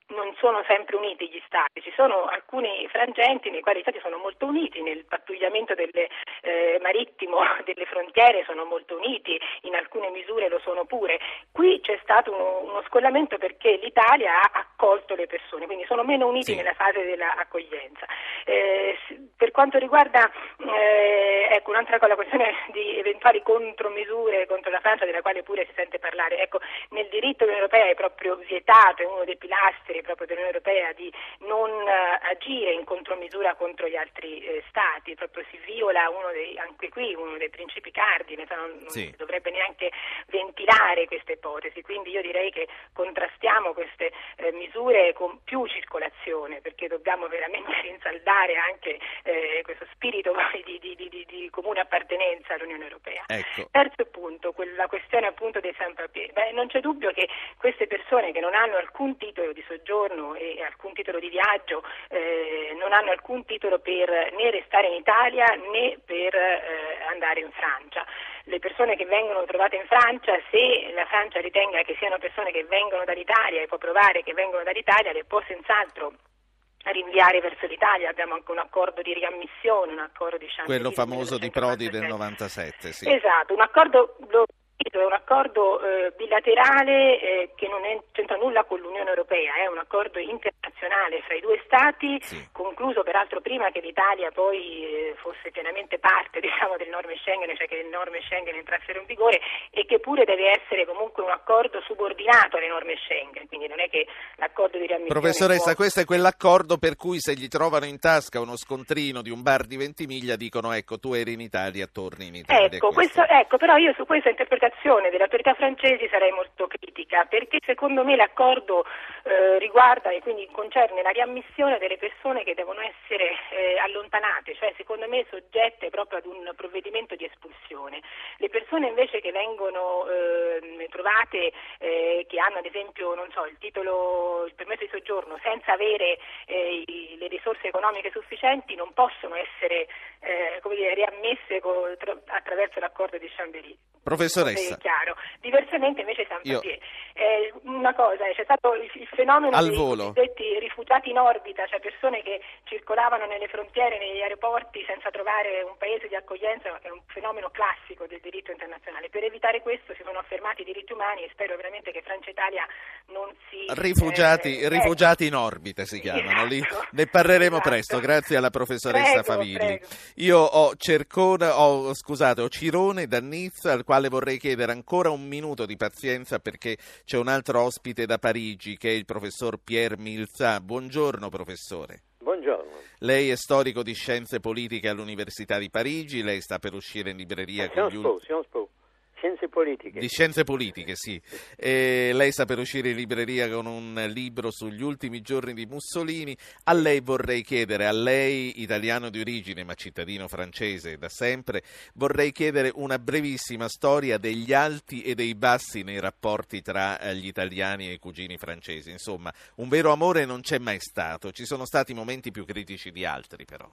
non sono sempre uniti gli Stati, ci sono alcuni frangenti nei quali gli Stati sono molto uniti, nel pattugliamento delle, eh, marittimo delle frontiere sono molto uniti, in alcune misure lo sono pure. Qui c'è stato uno, uno scollamento perché l'Italia ha accolto le persone, quindi sono meno uniti sì. nella fase dell'accoglienza. Eh, per quanto riguarda eh, ecco, un'altra cosa, la questione di eventuali contromisure contro la Francia, della quale pure si sente parlare, ecco, nel diritto dell'Unione Europea è proprio vietato, è uno dei pilastri proprio dell'Unione Europea di non uh, agire in contromisura contro gli altri eh, Stati, proprio si viola uno dei, anche qui uno dei principi cardine, cioè non, non sì. si dovrebbe neanche ventilare queste ipotesi, quindi io direi che contrastiamo queste eh, misure con più circolazione perché dobbiamo veramente rinsaldare anche eh, questo spirito di, di, di, di, comune appartenenza all'Unione Europea. Ecco. Terzo punto, la questione appunto dei sans-papiers. Non c'è dubbio che queste persone che non hanno alcun titolo di soggiorno e alcun titolo di viaggio eh, non hanno alcun titolo per né restare in Italia né per eh, andare in Francia. Le persone che vengono trovate in Francia, se la Francia ritenga che siano persone che vengono dall'Italia e può provare che vengono dall'Italia, le può senz'altro rinviare verso l'Italia, abbiamo anche un accordo di riammissione, un accordo di Quello famoso di Prodi del 97, sì. Esatto, un accordo è un accordo eh, bilaterale eh, che non è, c'entra nulla con l'Unione Europea, è un accordo internazionale fra i due Stati, sì. concluso peraltro prima che l'Italia poi eh, fosse pienamente parte diciamo, delle norme Schengen, cioè che le norme Schengen entrassero in vigore e che pure deve essere comunque un accordo subordinato alle norme Schengen, quindi non è che l'accordo di riammissione... Professoressa, può... questo è quell'accordo per cui se gli trovano in tasca uno scontrino di un bar di Ventimiglia dicono ecco tu eri in Italia, torni in Italia. Ecco, questo, ecco però io su questa interpretazione delle autorità francesi sarei molto critica perché secondo me l'accordo eh, riguarda e quindi concerne la riammissione delle persone che devono essere eh, allontanate, cioè secondo me soggette proprio ad un provvedimento di espulsione. Le persone invece che vengono eh, trovate che hanno ad esempio so, il titolo, il permesso di soggiorno senza avere eh, le risorse economiche sufficienti non possono essere eh, dire, riammesse co- tra- attraverso l'accordo di Chambéry. Professoressa. Chiaro. Diversamente invece San Io... eh, una cosa, c'è stato il, il fenomeno Al dei volo. cosiddetti rifugiati in orbita, cioè persone che circolavano nelle frontiere, negli aeroporti senza trovare un paese di accoglienza, è un fenomeno classico del diritto internazionale. Per evitare questo si sono affermati i diritti umani e spero veramente che Francia e Italia non si... Rifugiati, eh, rifugiati in orbita si chiamano, esatto. ne parleremo esatto. presto, grazie alla professoressa prego, Favilli. Prego. Io ho Cercone, ho, scusate, ho Cirone da Nizza al quale vorrei chiedere ancora un minuto di pazienza perché c'è un altro ospite da Parigi che è il professor Pierre Milza. Buongiorno professore. Buongiorno. Lei è storico di scienze politiche all'Università di Parigi, lei sta per uscire in libreria con gli ultimi... Scienze politiche. Di scienze politiche, sì. E lei sta per uscire in libreria con un libro sugli ultimi giorni di Mussolini. A lei vorrei chiedere, a lei italiano di origine ma cittadino francese da sempre, vorrei chiedere una brevissima storia degli alti e dei bassi nei rapporti tra eh, gli italiani e i cugini francesi. Insomma, un vero amore non c'è mai stato, ci sono stati momenti più critici di altri però.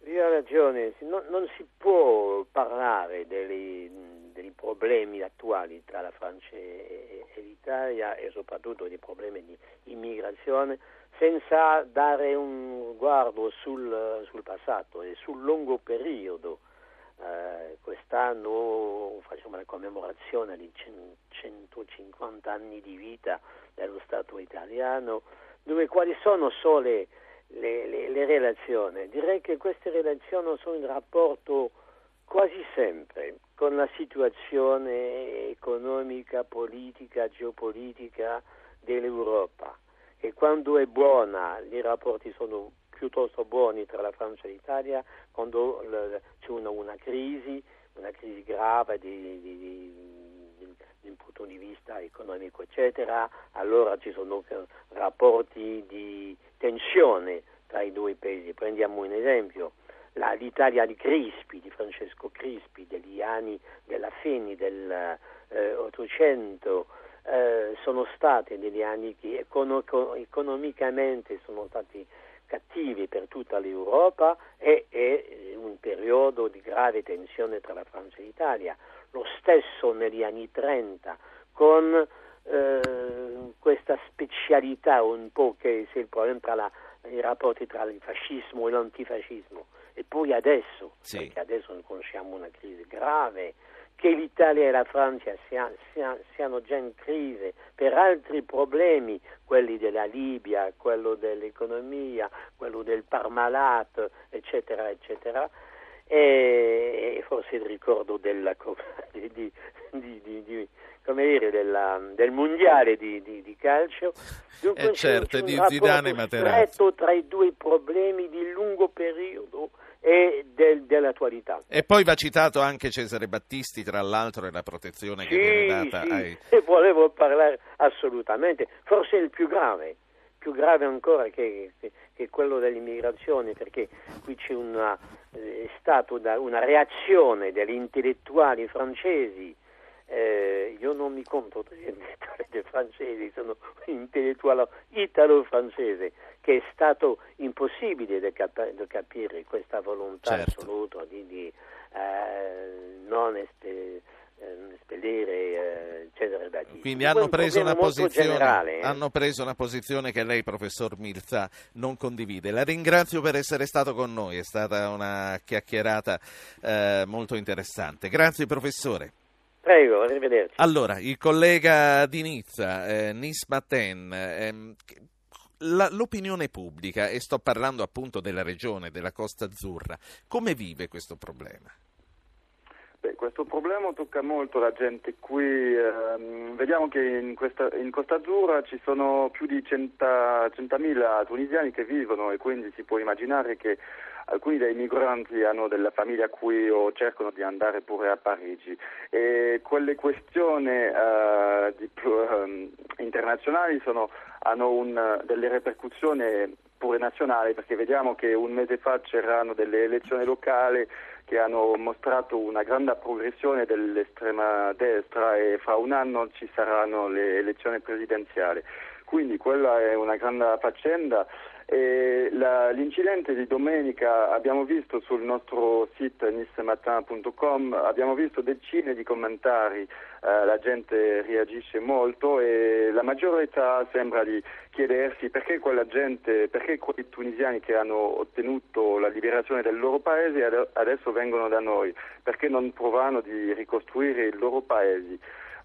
Lei ha ragione, non, non si può parlare delle dei problemi attuali tra la Francia e, l'Italia e soprattutto dei problemi di immigrazione senza dare un guardo sul, sul passato e sul lungo periodo. Eh, quest'anno facciamo la commemorazione di 150 anni di vita dello Stato italiano, dove quali sono solo le, le, le relazioni? Direi che queste relazioni sono in rapporto quasi sempre con la situazione economica, politica, geopolitica dell'Europa e quando è buona i rapporti sono piuttosto buoni tra la Francia e l'Italia, quando c'è una, una crisi, una crisi grave di, di, di, dal punto di vista economico, eccetera, allora ci sono rapporti di tensione tra i due paesi. Prendiamo un esempio la, l'Italia di Crispi, di Francesco Crispi, degli anni della fine dell'Ottocento, eh, eh, sono stati degli anni che econo- economicamente sono stati cattivi per tutta l'Europa e è un periodo di grave tensione tra la Francia e l'Italia. Lo stesso negli anni 30 con eh, questa specialità un po' che è il problema tra la, i rapporti tra il fascismo e l'antifascismo e poi adesso, sì. perché adesso conosciamo una crisi grave, che l'Italia e la Francia siano, siano, già in crisi per altri problemi, quelli della Libia, quello dell'economia, quello del Parmalat, eccetera, eccetera, e, forse il ricordo della, di, di, di, dire, della, del mondiale di, calcio. Dunque, eh certo, di Zidane Materazzi. tra i due problemi di lungo periodo e del, dell'attualità. E poi va citato anche Cesare Battisti, tra l'altro, e la protezione sì, che viene data sì, ai... E volevo parlare assolutamente, forse il più grave, più grave ancora che, che, che quello dell'immigrazione, perché qui c'è una, è stata una, una reazione degli intellettuali francesi eh, io non mi conto degli intellettuali francesi, sono un intellettuale italo-francese che è stato impossibile di, cap- capire questa volontà certo. assoluta di, di eh, non espe- eh, espellere eh, Cesare Battisti. Quindi hanno preso, generale, eh. hanno preso, una posizione, che lei, professor Milza, non condivide. La ringrazio per essere stato con noi, è stata una chiacchierata eh, molto interessante. Grazie, professore. Prego, arrivederci. Allora, il collega di Nizza, eh, Nis Maten, ehm, la, l'opinione pubblica, e sto parlando appunto della regione, della Costa Azzurra, come vive questo problema? Beh, questo problema tocca molto la gente qui. Ehm, vediamo che in, questa, in, Costa Azzurra ci sono più di 100.000 tunisiani che vivono e quindi si può immaginare che alcuni dei migranti hanno della famiglia qui o cercano di andare pure a Parigi e quelle questioni uh, di, uh, internazionali sono, hanno un, delle ripercussioni pure nazionali perché vediamo che un mese fa c'erano delle elezioni locali che hanno mostrato una grande progressione dell'estrema destra e fra un anno ci saranno le elezioni presidenziali. Quindi quella è una grande faccenda. La, l'incidente di domenica abbiamo visto sul nostro sito nissematin.com, abbiamo visto decine di commentari, eh, la gente reagisce molto e la maggiorità sembra di chiedersi perché quella gente, perché quei tunisiani che hanno ottenuto la liberazione del loro paese adesso vengono da noi, perché non provano di ricostruire il loro paese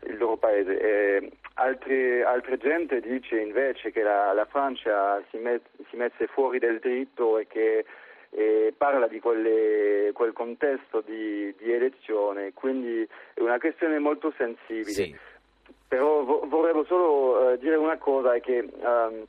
il loro paese. E altri, altre gente dice invece che la, la Francia si, met, si, mette fuori del dritto e che e parla di quelle, quel contesto di, di, elezione, quindi è una questione molto sensibile. Sì. Però vo- vorrei solo uh, dire una cosa, è che um,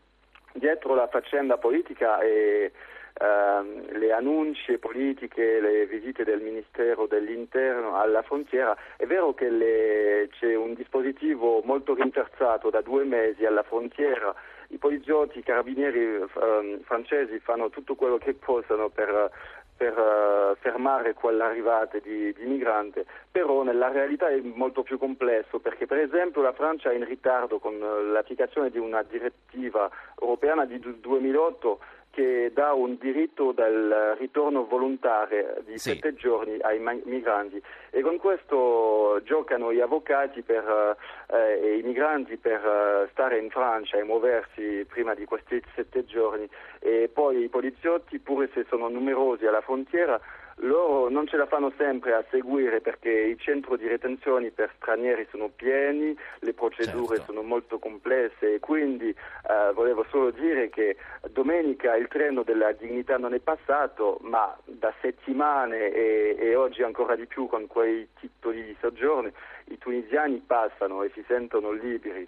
dietro la faccenda politica e ehm, le annunce politiche, le visite del Ministero dell'Interno alla frontiera, è vero che le, c'è un dispositivo molto rinforzato da due mesi alla frontiera, i poliziotti, i carabinieri ehm, francesi fanno tutto quello che possono per per uh, fermare quell'arrivata di, di migranti, però nella realtà è molto più complesso perché per esempio la Francia è in ritardo con uh, l'applicazione di una direttiva europea di 2008 che dà un diritto del ritorno volontario di sì. sette giorni ai migranti e con questo giocano gli avvocati per, eh, e i migranti per uh, stare in Francia e muoversi prima di questi sette giorni e poi i poliziotti pure se sono numerosi alla frontiera loro non ce la fanno sempre a seguire perché i centri di retenzione per stranieri sono pieni, le procedure certo. sono molto complesse e quindi eh, volevo solo dire che domenica il treno della dignità non è passato, ma da settimane e, e oggi ancora di più con quei titoli di soggiorno i tunisiani passano e si sentono liberi.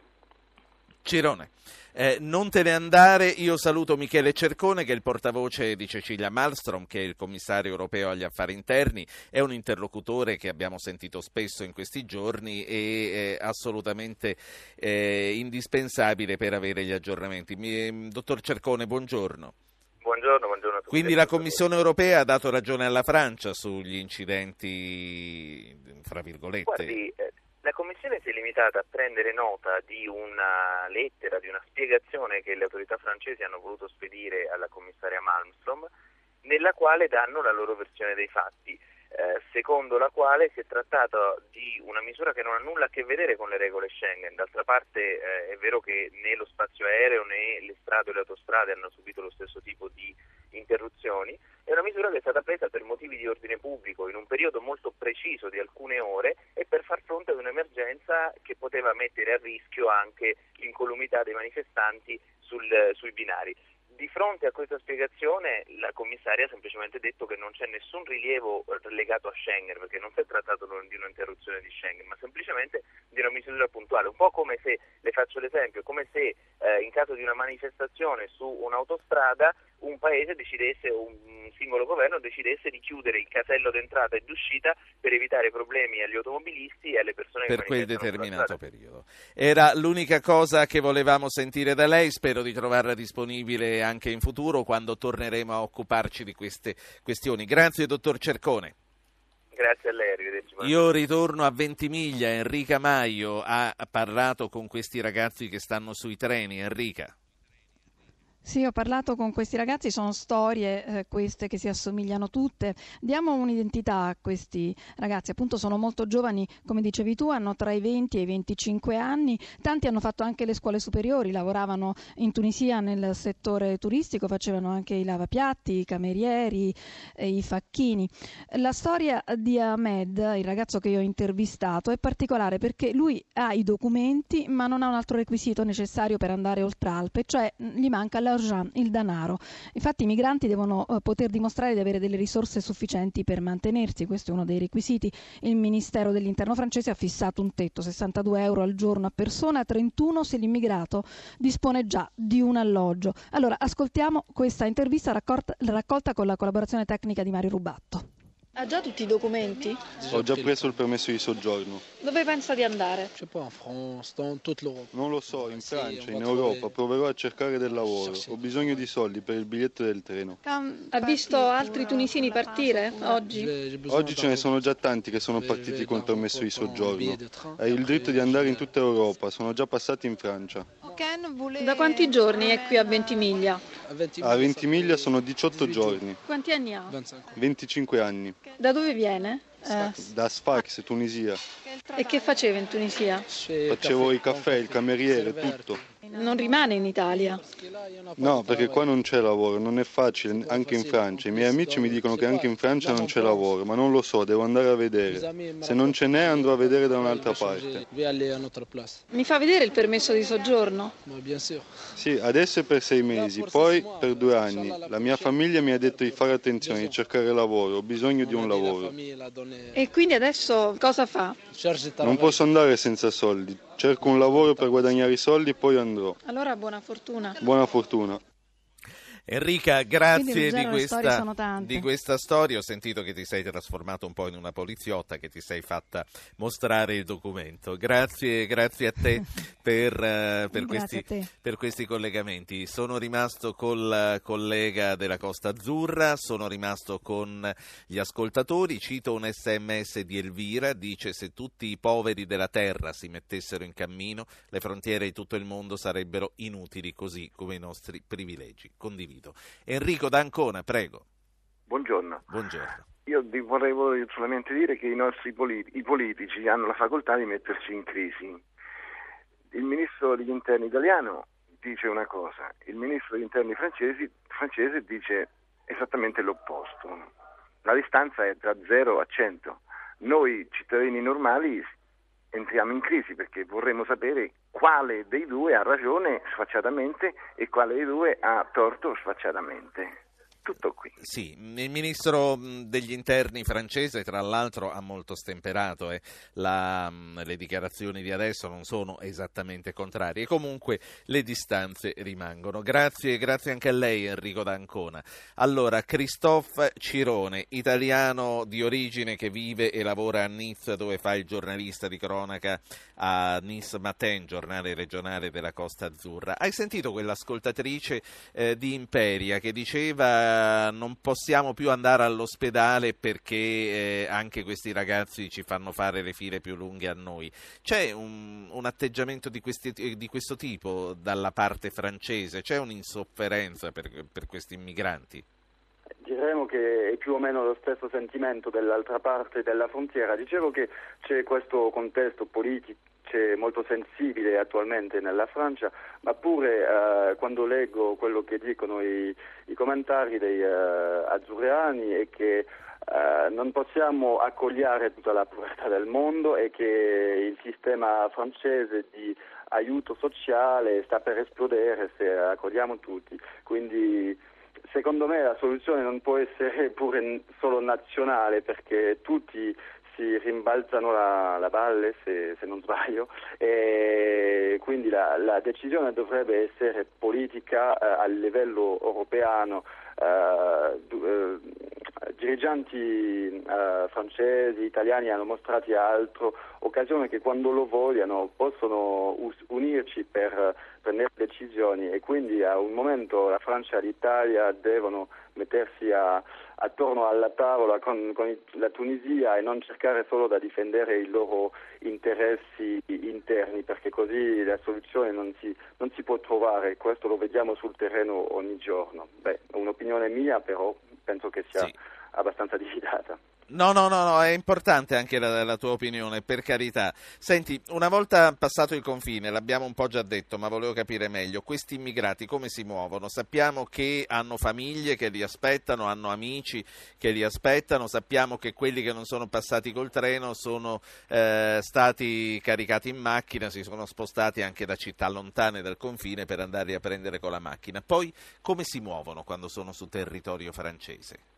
Cirone. Eh, non te ne andare, io saluto Michele Cercone che è il portavoce di Cecilia Malmstrom che è il commissario europeo agli affari interni, è un interlocutore che abbiamo sentito spesso in questi giorni e è assolutamente eh, indispensabile per avere gli aggiornamenti. Mi, ehm, dottor Cercone, buongiorno. Buongiorno, buongiorno a tutti. Quindi la Commissione europea ha dato ragione alla Francia sugli incidenti, fra virgolette. Guardi, eh, la Commissione si è limitata a prendere nota di una lettera, di una spiegazione che le autorità francesi hanno voluto spedire alla commissaria Malmström, nella quale danno la loro versione dei fatti, eh, secondo la quale si è trattato di una misura che non ha nulla a che vedere con le regole Schengen. D'altra parte eh, è vero che né lo spazio aereo né le strade o le autostrade hanno subito lo stesso tipo di interruzioni, è una misura che è stata presa per motivi di ordine pubblico in un periodo molto preciso di alcune ore e per far fronte ad un'emergenza che poteva mettere a rischio anche l'incolumità dei manifestanti sul, sui binari. Di fronte a questa spiegazione la commissaria ha semplicemente detto che non c'è nessun rilievo legato a Schengen, perché non si è trattato di un'interruzione di Schengen, ma semplicemente di una misura puntuale, un po' come se, le faccio l'esempio, come se eh, in caso di una manifestazione su un'autostrada un paese decidesse, un singolo governo decidesse di chiudere il casello d'entrata e d'uscita per evitare problemi agli automobilisti e alle persone per che Per quel determinato periodo. Era l'unica cosa che volevamo sentire da lei, spero di trovarla disponibile anche in futuro quando torneremo a occuparci di queste questioni. Grazie dottor Cercone. Grazie a lei, arrivederci. Io ritorno a Ventimiglia, Enrica Maio ha parlato con questi ragazzi che stanno sui treni. Enrica. Sì, ho parlato con questi ragazzi, sono storie eh, queste che si assomigliano tutte. Diamo un'identità a questi ragazzi, appunto sono molto giovani, come dicevi tu, hanno tra i 20 e i 25 anni, tanti hanno fatto anche le scuole superiori, lavoravano in Tunisia nel settore turistico, facevano anche i lavapiatti, i camerieri, eh, i facchini. La storia di Ahmed, il ragazzo che io ho intervistato, è particolare perché lui ha i documenti ma non ha un altro requisito necessario per andare oltre Alpe, cioè gli manca la l'argent, il denaro. Infatti i migranti devono eh, poter dimostrare di avere delle risorse sufficienti per mantenersi, questo è uno dei requisiti. Il Ministero dell'Interno francese ha fissato un tetto, 62 euro al giorno a persona, 31 se l'immigrato dispone già di un alloggio. Allora ascoltiamo questa intervista raccolta, raccolta con la collaborazione tecnica di Mario Rubatto. Ha già tutti i documenti? Ho già preso il permesso di soggiorno. Dove pensa di andare? Non lo so, in Francia, in Europa, proverò a cercare del lavoro. Ho bisogno di soldi per il biglietto del treno. Ha visto altri tunisini partire oggi? Oggi ce ne sono già tanti che sono partiti con permesso di soggiorno. Hai il diritto di andare in tutta Europa, sono già passati in Francia. Da quanti giorni è qui a Ventimiglia? A Ventimiglia sono 18 giorni. Quanti anni ha? 25 anni. Da dove viene? Eh. Da Sfax, Tunisia. E che faceva in Tunisia? Facevo il caffè, il cameriere, tutto. Non rimane in Italia? No, perché qua non c'è lavoro, non è facile, anche in Francia. I miei amici mi dicono che anche in Francia non c'è lavoro, ma non lo so, devo andare a vedere. Se non ce n'è andrò a vedere da un'altra parte. Mi fa vedere il permesso di soggiorno? Sì, adesso è per sei mesi, poi per due anni. La mia famiglia mi ha detto di fare attenzione, di cercare lavoro, ho bisogno di un lavoro. E quindi adesso cosa fa? Non posso andare senza soldi. Cerco un lavoro per guadagnare i soldi e poi andrò. Allora buona fortuna. Buona fortuna. Enrica, grazie di questa, di questa, storia. Ho sentito che ti sei trasformato un po' in una poliziotta, che ti sei fatta mostrare il documento. Grazie, grazie a te per, uh, per, questi, te. per, questi, collegamenti. Sono rimasto col collega della Costa Azzurra, sono rimasto con gli ascoltatori. Cito un sms di Elvira, dice se tutti i poveri della terra si mettessero in cammino, le frontiere di tutto il mondo sarebbero inutili, così come i nostri privilegi. Condivido sentito. Enrico D'Ancona, prego. Buongiorno. Buongiorno. Io volevo solamente dire che i nostri politi- i politici hanno la facoltà di metterci in crisi. Il ministro degli interni italiano dice una cosa, il ministro degli interni francesi, francese dice esattamente l'opposto. La distanza è tra 0 a 100. Noi cittadini normali entriamo in crisi perché vorremmo sapere quale dei due ha ragione sfacciatamente e quale dei due ha torto sfacciatamente tutto qui. Sì, il ministro degli interni francese tra l'altro ha molto stemperato e eh. la, le dichiarazioni di adesso non sono esattamente contrarie, comunque le distanze rimangono. Grazie, grazie anche a lei Enrico D'Ancona. Allora, Christophe Cirone, italiano di origine che vive e lavora a Nice dove fa il giornalista di cronaca a Nice Matin, giornale regionale della Costa Azzurra. Hai sentito quell'ascoltatrice eh, di Imperia che diceva non possiamo più andare all'ospedale perché eh, anche questi ragazzi ci fanno fare le file più lunghe a noi. C'è un, un atteggiamento di, questi, di, questo tipo dalla parte francese? C'è un'insofferenza per, per questi immigranti? Diremo che è più o meno lo stesso sentimento dell'altra parte della frontiera. Dicevo che c'è questo contesto politico molto sensibile attualmente nella Francia, ma pure eh, quando leggo quello che dicono i, i commentari dei eh, azzurriani è che eh, non possiamo accogliere tutta la povertà del mondo e che il sistema francese di aiuto sociale sta per esplodere se accogliamo tutti. Quindi secondo me la soluzione non può essere pure solo nazionale perché tutti si rimbalzano la, la valle se, se, non sbaglio e quindi la, la decisione dovrebbe essere politica eh, a livello europeo eh, dirigenti uh, francesi, italiani hanno mostrato altro occasione che quando lo vogliono possono us- unirci per prendere decisioni e quindi a un momento la Francia e l'Italia devono mettersi a, attorno alla tavola con, con, la Tunisia e non cercare solo da difendere i loro interessi interni perché così la soluzione non si, non si può trovare, questo lo vediamo sul terreno ogni giorno. Beh, un'opinione mia però penso che sia sì. Abbastanza diffidata. No, no, no, no, è importante anche la, la, tua opinione, per carità. Senti, una volta passato il confine, l'abbiamo un po' già detto, ma volevo capire meglio, questi immigrati come si muovono? Sappiamo che hanno famiglie che li aspettano, hanno amici che li aspettano, sappiamo che quelli che non sono passati col treno sono eh, stati caricati in macchina, si sono spostati anche da città lontane dal confine per andarli a prendere con la macchina. Poi come si muovono quando sono su territorio francese?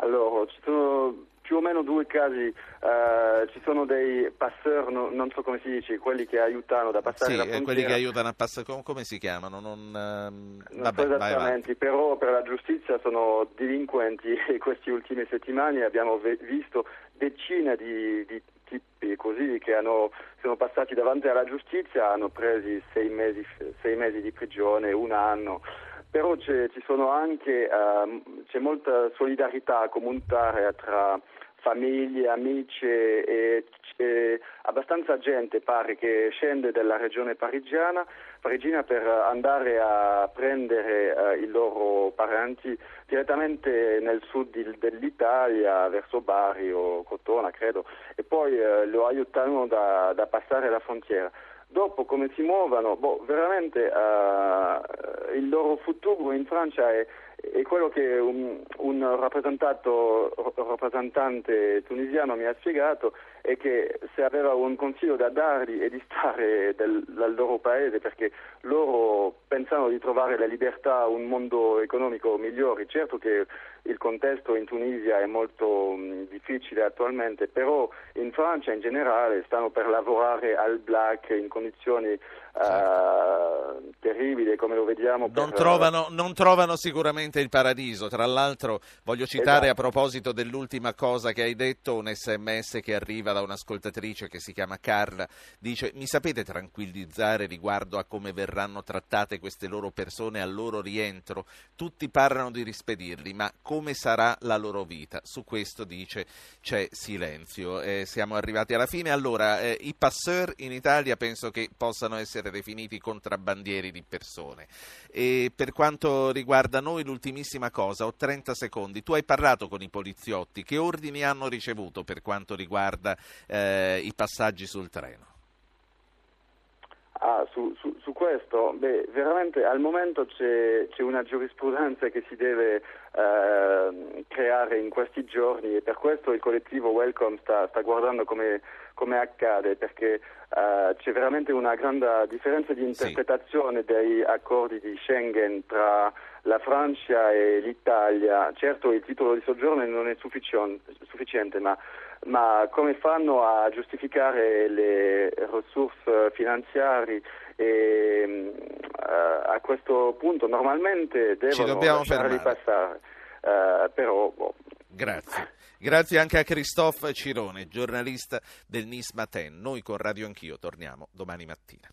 Allora, ci sono più o meno due casi, uh, ci sono dei passeur, no, non so come si dice, quelli che aiutano da passare sì, la frontiera. quelli che aiutano a passare, come, come si chiamano? Non, uh, non vabbè, so esattamente, però per la giustizia sono delinquenti e queste ultime settimane abbiamo ve- visto decine di, di tipi così che hanno, sono passati davanti alla giustizia, hanno preso sei mesi, sei mesi di prigione, un anno però sono anche uh, c'è molta solidarietà comunitaria tra famiglie, amici e c'è abbastanza gente pare che scende dalla regione parigiana, parigina per andare a prendere uh, i loro parenti direttamente nel sud dell'Italia, verso Bari o Cotona credo, e poi uh, lo aiutano da, da passare la frontiera. Dopo come si muovono, boh, veramente uh, il loro futuro in Francia è, è quello che un, un rappresentante tunisiano mi ha spiegato è che se aveva un consiglio da dargli è di stare del, dal loro paese perché loro pensano di trovare la libertà, un mondo economico migliore. Certo che il contesto in Tunisia è molto mh, difficile attualmente, però in Francia in generale stanno per lavorare al black in condizioni. Uh, terribili come lo vediamo. Non, trovano, non, trovano, sicuramente il paradiso. Tra l'altro voglio citare esatto. a proposito dell'ultima cosa che hai detto un sms che arriva da un'ascoltatrice che si chiama Carla. Dice mi sapete tranquillizzare riguardo a come verranno trattate queste loro persone al loro rientro? Tutti parlano di rispedirli, ma come sarà la loro vita? Su questo dice c'è silenzio. Eh, siamo arrivati alla fine. Allora, eh, i passeur in Italia penso che possano essere definiti contrabbandieri di persone. E per quanto riguarda noi, l'ultimissima cosa, ho 30 secondi. Tu hai parlato con i poliziotti, che ordini hanno ricevuto per quanto riguarda eh, i passaggi sul treno? Ah, su, su, su, questo, beh, veramente al momento c'è, c'è, una giurisprudenza che si deve eh, creare in questi giorni e per questo il collettivo Welcome sta, sta guardando come, come, accade, perché eh, c'è veramente una grande differenza di interpretazione sì. dei accordi di Schengen tra la Francia e l'Italia. Certo il titolo di soggiorno non è sufficiente, ma ma come fanno a giustificare le risorse finanziarie e, uh, a questo punto normalmente devono lasciarli passare, uh, però boh. Grazie. Grazie anche a Christophe Cirone, giornalista del Nis Matin. Noi con Radio Anch'io torniamo domani mattina.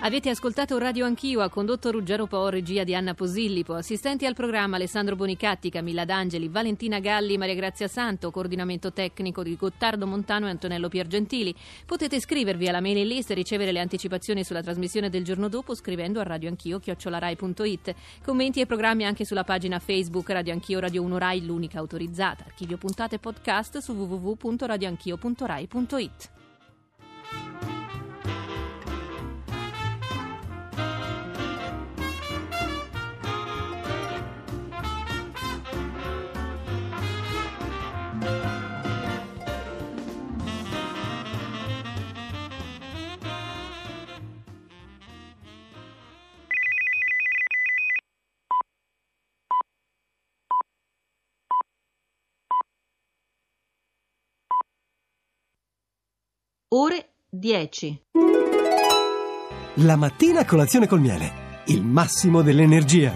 Avete ascoltato Radio Anch'io, ha condotto Ruggero Po, regia di Anna Posillipo, assistenti al programma Alessandro Bonicatti, Camilla D'Angeli, Valentina Galli, Maria Grazia Santo, coordinamento tecnico di Gottardo Montano e Antonello Piergentili. Potete iscrivervi alla mailing list e ricevere le anticipazioni sulla trasmissione del giorno dopo scrivendo a radioanchio.it. Commenti e programmi anche sulla pagina Facebook Radio Anch'io Radio 1 Rai, l'unica autorizzata. Archivio puntate podcast su www.radioanchio.rai.it. Ore 10. La mattina colazione col miele. Il massimo dell'energia.